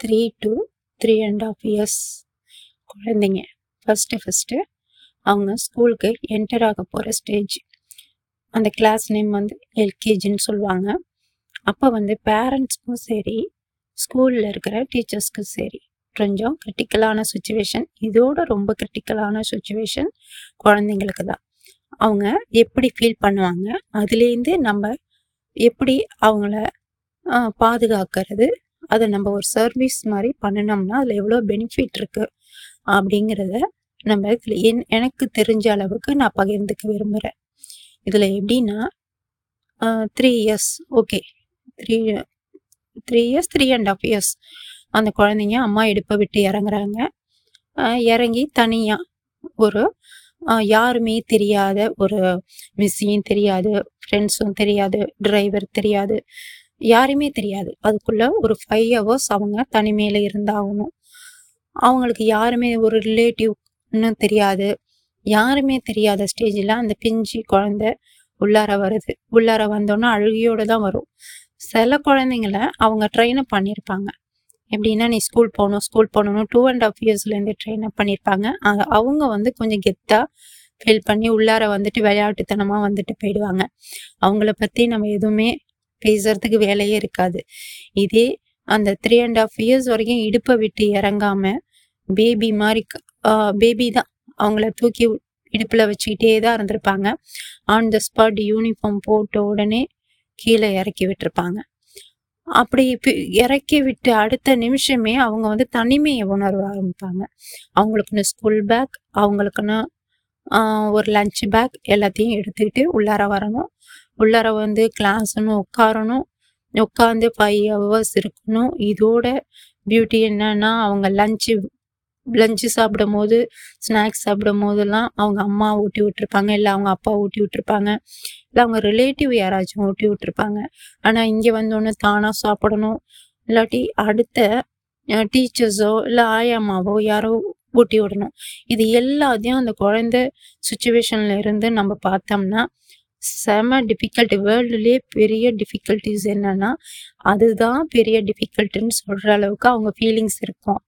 Three to three and half years குழந்தைங்க. First first அவங்க ஸ்கூலுக்கு என்டர் ஆக போகிற ஸ்டேஜ் அந்த கிளாஸ் நேம் வந்து எல்கேஜின்னு சொல்லுவாங்க. அப்போ வந்து பேரண்ட்ஸ்க்கும் சரி ஸ்கூலில் இருக்கிற டீச்சர்ஸ்க்கும் சரி கொஞ்சம் கிரிட்டிக்கலான சுச்சுவேஷன் இதோட ரொம்ப கிரிட்டிக்கலான சுச்சுவேஷன் குழந்தைங்களுக்கு தான். அவங்க எப்படி ஃபீல் பண்ணுவாங்க? அதுலேருந்து நம்ம எப்படி அவங்கள பாதுகாக்கிறது? அதை நம்ம ஒரு சர்வீஸ் மாதிரி பண்ணினோம்னா அதில் எவ்வளோ பெனிஃபிட் இருக்குது அப்படிங்கிறத நம்ம இதில் என் எனக்கு தெரிஞ்ச அளவுக்கு நான் பகிர்ந்துக்க விரும்புகிறேன் இதில் எப்படின்னா three years okay three three years three and half years அந்த குழந்தைங்க அம்மா இடுப்பை விட்டு இறங்குறாங்க. இறங்கி தனியாக ஒரு யாருமே தெரியாத ஒரு மிஸ்ஸியும் தெரியாது ஃப்ரெண்ட்ஸும் தெரியாது டிரைவர் தெரியாது. யாருமே தெரியாது. அதுக்குள்ள ஒரு ஃபைவ் ஹவர்ஸ் அவங்க தனிமையில் இருந்தாகணும். அவங்களுக்கு யாருமே ஒரு ரிலேட்டிவ் இன்னும் தெரியாது. யாருமே தெரியாத ஸ்டேஜில் அந்த பிஞ்சு குழந்தை உள்ளார வருது. உள்ளார வந்தோன்னே அழுகியோடு தான் வரும். சில குழந்தைங்கள அவங்க ட்ரெயின் அப் பண்ணியிருப்பாங்க எப்படின்னா நீ ஸ்கூல் போகணும் ஸ்கூல் போகணும் டூ அண்ட் ஆஃப் இயர்ஸ்லேருந்து ட்ரெயின் அப் பண்ணியிருப்பாங்க அவங்க வந்து கொஞ்சம் கெத்தாக ஃபீல் பண்ணி உள்ளார வந்துட்டு விளையாட்டுத்தனமாக வந்துட்டு போயிடுவாங்க. அவங்கள பற்றி நம்ம எதுவுமே பேசுறதுக்கு வேலையே இருக்காது. இதே அந்த த்ரீ அண்ட் ஆஃப் இயர்ஸ் வரைக்கும் இடுப்பை விட்டு இறங்காம பேபி மாதிரி பேபி தான். அவங்கள தூக்கி இடுப்பில் வச்சுக்கிட்டே தான் இருந்திருப்பாங்க. ஆன் த ஸ்பாட் யூனிஃபார்ம் போட்ட உடனே கீழே இறக்கி விட்டுருப்பாங்க. அப்படி இப்ப இறக்கி விட்டு அடுத்த நிமிஷமே அவங்க வந்து தனிமையை உணர ஆரம்பிப்பாங்க. அவங்களுக்குன்னு ஸ்கூல் பேக் அவங்களுக்குன்னு ஒரு லஞ்ச் பேக் எல்லாத்தையும் எடுத்துக்கிட்டு உள்ளார வரணும். உள்ளார வந்து கிளாஸ்னு உட்காரணும். உட்காந்து ஃபைவ் ஹவர்ஸ் இருக்கணும். இதோட பியூட்டி என்னன்னா அவங்க லஞ்சு லஞ்சு சாப்பிடும் போது ஸ்நாக்ஸ் சாப்பிடும் போதெல்லாம் அவங்க அம்மா ஊட்டி விட்டுருப்பாங்க. இல்லை அவங்க அப்பா ஊட்டி விட்டுருப்பாங்க. இல்லை அவங்க ரிலேட்டிவ் யாராச்சும் ஊட்டி விட்டுருப்பாங்க. ஆனால் இங்கே வந்தோடனே தானாக சாப்பிடணும். இல்லாட்டி அடுத்த டீச்சர்ஸோ இல்லை ஆயாமாவோ யாரோ ஊட்டி விடணும். இது எல்லாத்தையும் அந்த குழந்தை சுச்சுவேஷன்ல இருந்து நம்ம பார்த்தோம்னா செம டிஃபிகல்ட்டி வேர்ல்டுலேயே பெரிய டிஃபிகல்ட்டிஸ் என்னன்னா அதுதான் பெரிய டிஃபிகல்ட்டுன்னு சொல்கிற அளவுக்கு அவங்க ஃபீலிங்ஸ் இருக்கும்.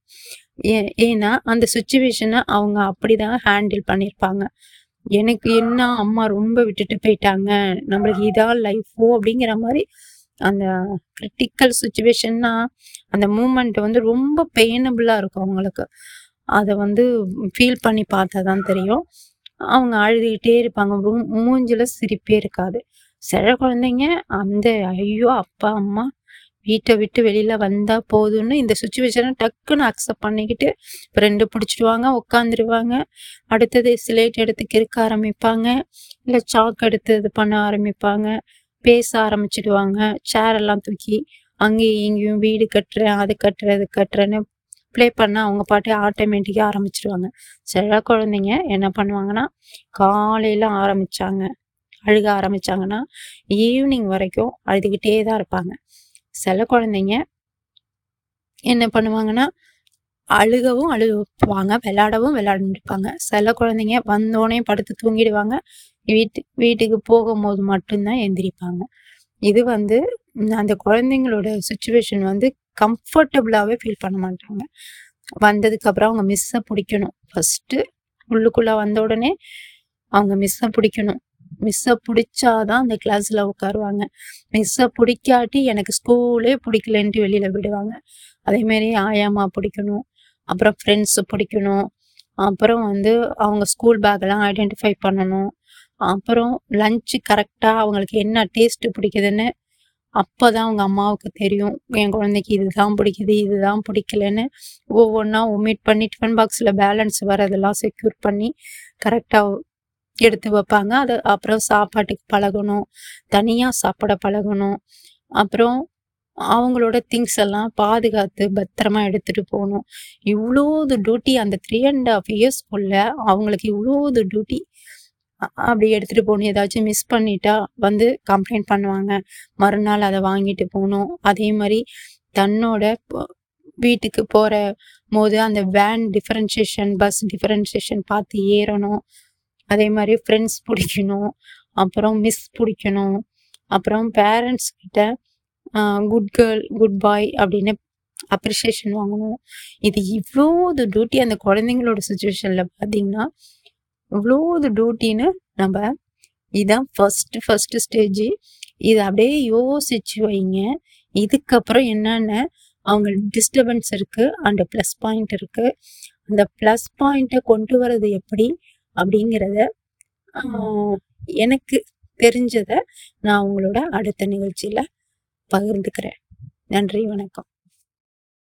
ஏ ஏன்னா அந்த சுச்சுவேஷனை அவங்க அப்படிதான் ஹேண்டில் பண்ணியிருப்பாங்க எனக்கு என்ன அம்மா ரொம்ப விட்டுட்டு போயிட்டாங்க நம்மளுக்கு இதான் லைஃபோ அப்படிங்கிற மாதிரி அந்த கிரிட்டிக்கல் சுச்சுவேஷன்னா அந்த மூமெண்ட் வந்து ரொம்ப பெயினபிளாக இருக்கும் அவங்களுக்கு. அதை வந்து ஃபீல் பண்ணி பார்த்தா தான் தெரியும். அவங்க அழுதுகிட்டே இருப்பாங்க. ரூம் மூஞ்சில சிரிப்பே இருக்காது. சில குழந்தைங்க அந்த ஐயோ அப்பா அம்மா வீட்டை விட்டு வெளியில வந்தா போதும்னு இந்த சுச்சுவேஷனை டக்குன்னு அக்செப்ட் பண்ணிக்கிட்டு ஃப்ரெண்டு பிடிச்சிடுவாங்க உட்காந்துருவாங்க அடுத்தது ஸ்லேட் எடுத்து கிறுக்க ஆரம்பிப்பாங்க. இல்லை சாக் எடுத்து இது பண்ண ஆரம்பிப்பாங்க. பேச ஆரம்பிச்சிடுவாங்க. சேர் எல்லாம் தூக்கி அங்கேயும் இங்கேயும் வீடு கட்டுறேன் அது கட்டுறேன் இது கட்டுறேன்னு ப்ளே பண்ணால் அவங்க பாட்டு ஆட்டோமேட்டிக்காக ஆரம்பிச்சிடுவாங்க சில குழந்தைங்க என்ன பண்ணுவாங்கன்னா காலையில் ஆரம்பித்தாங்க அழுக ஆரம்பிச்சாங்கன்னா ஈவினிங் வரைக்கும் அழுதுகிட்டே தான் இருப்பாங்க. சில குழந்தைங்க என்ன பண்ணுவாங்கன்னா அழுகவும் அழுவாங்க விளையாடவும் விளையாண்டுருப்பாங்க சில குழந்தைங்க வந்தோடனே படுத்து தூங்கிடுவாங்க. வீட்டு வீட்டுக்கு போகும்போது மட்டும்தான் எந்திரிப்பாங்க. இது வந்து அந்த குழந்தைங்களோட சுச்சுவேஷன் வந்து கம்ஃபர்டபுளாகவே ஃபீல் பண்ண மாட்டாங்க. வந்ததுக்கு அப்புறம் அவங்க மிஸ்ஸை பிடிக்கணும். ஃபர்ஸ்ட்டு உள்ளுக்குள்ளே வந்த உடனே அவங்க மிஸ்ஸை பிடிக்கணும். மிஸ்ஸை பிடிச்சாதான் அந்த கிளாஸில் உட்காருவாங்க. மிஸ்ஸை பிடிக்காட்டி எனக்கு ஸ்கூலே பிடிக்கலன்ட்டு வெளியில் விடுவாங்க. அதேமாரி ஆயாமா பிடிக்கணும். அப்புறம் ஃப்ரெண்ட்ஸு பிடிக்கணும். அப்புறம் வந்து அவங்க ஸ்கூல் பேக்கெல்லாம் ஐடென்டிஃபை பண்ணணும். அப்புறம் லஞ்சு கரெக்டாக அவங்களுக்கு என்ன டேஸ்ட்டு பிடிக்குதுன்னு அப்போ தான் அவங்க அம்மாவுக்கு தெரியும். என் குழந்தைக்கு இதுதான் பிடிக்குது இதுதான் பிடிக்கலன்னு. ஒவ்வொன்றா ஒமிட் பண்ணி டிஃபன் பாக்ஸில் பேலன்ஸ் வரதெல்லாம் செக்யூர் பண்ணி கரெக்டாக எடுத்து வைப்பாங்க. அது அப்புறம் சாப்பாட்டுக்கு பழகணும். தனியாக சாப்பிட பழகணும். அப்புறம் அவங்களோட திங்ஸ் எல்லாம் பாதுகாத்து பத்திரமா எடுத்துட்டு போகணும். இவ்வளோது டியூட்டி அந்த த்ரீ அண்ட் ஹாஃப் இயர்ஸ்க்குள்ள அவங்களுக்கு இவ்வளோது டியூட்டி அப்படி எடுத்துட்டு போகணும். ஏதாச்சும் மிஸ் பண்ணிட்டா வந்து கம்ப்ளைண்ட் பண்ணுவாங்க. மறுநாள் அதை வாங்கிட்டு போகணும். அதே மாதிரி தன்னோட வீட்டுக்கு போகிற போது அந்த வேன் டிஃபரன்சியேஷன் பஸ் டிஃபரன்சியேஷன் பார்த்து ஏறணும். அதே மாதிரி ஃப்ரெண்ட்ஸ் பிடிக்கணும். அப்புறம் மிஸ் பிடிக்கணும். அப்புறம் பேரண்ட்ஸ் கிட்ட குட் கேர்ள் குட் பாய் அப்படின்னு அப்ரிஷியேஷன் வாங்கணும். இது இவ்வளோ டியூட்டி அந்த குழந்தைங்களோட சுச்சுவேஷனில் பார்த்தீங்கன்னா இவ்வளோ இது டியூட்டின்னு நம்ம இதுதான் ஃபஸ்ட்டு ஃபஸ்ட்டு ஸ்டேஜ் இதை அப்படியே யோசிச்சு வைங்க. இதுக்கப்புறம் என்னென்ன அவங்க டிஸ்டர்பன்ஸ் இருக்குது அண்ட் ப்ளஸ் பாயிண்ட் இருக்குது அந்த ப்ளஸ் பாயிண்ட்டை கொண்டு வர்றது எப்படி அப்படிங்கிறத எனக்கு தெரிஞ்சதை நான் உங்களோட அடுத்த நிகழ்ச்சியில் பகிர்ந்துக்கிறேன். நன்றி வணக்கம்.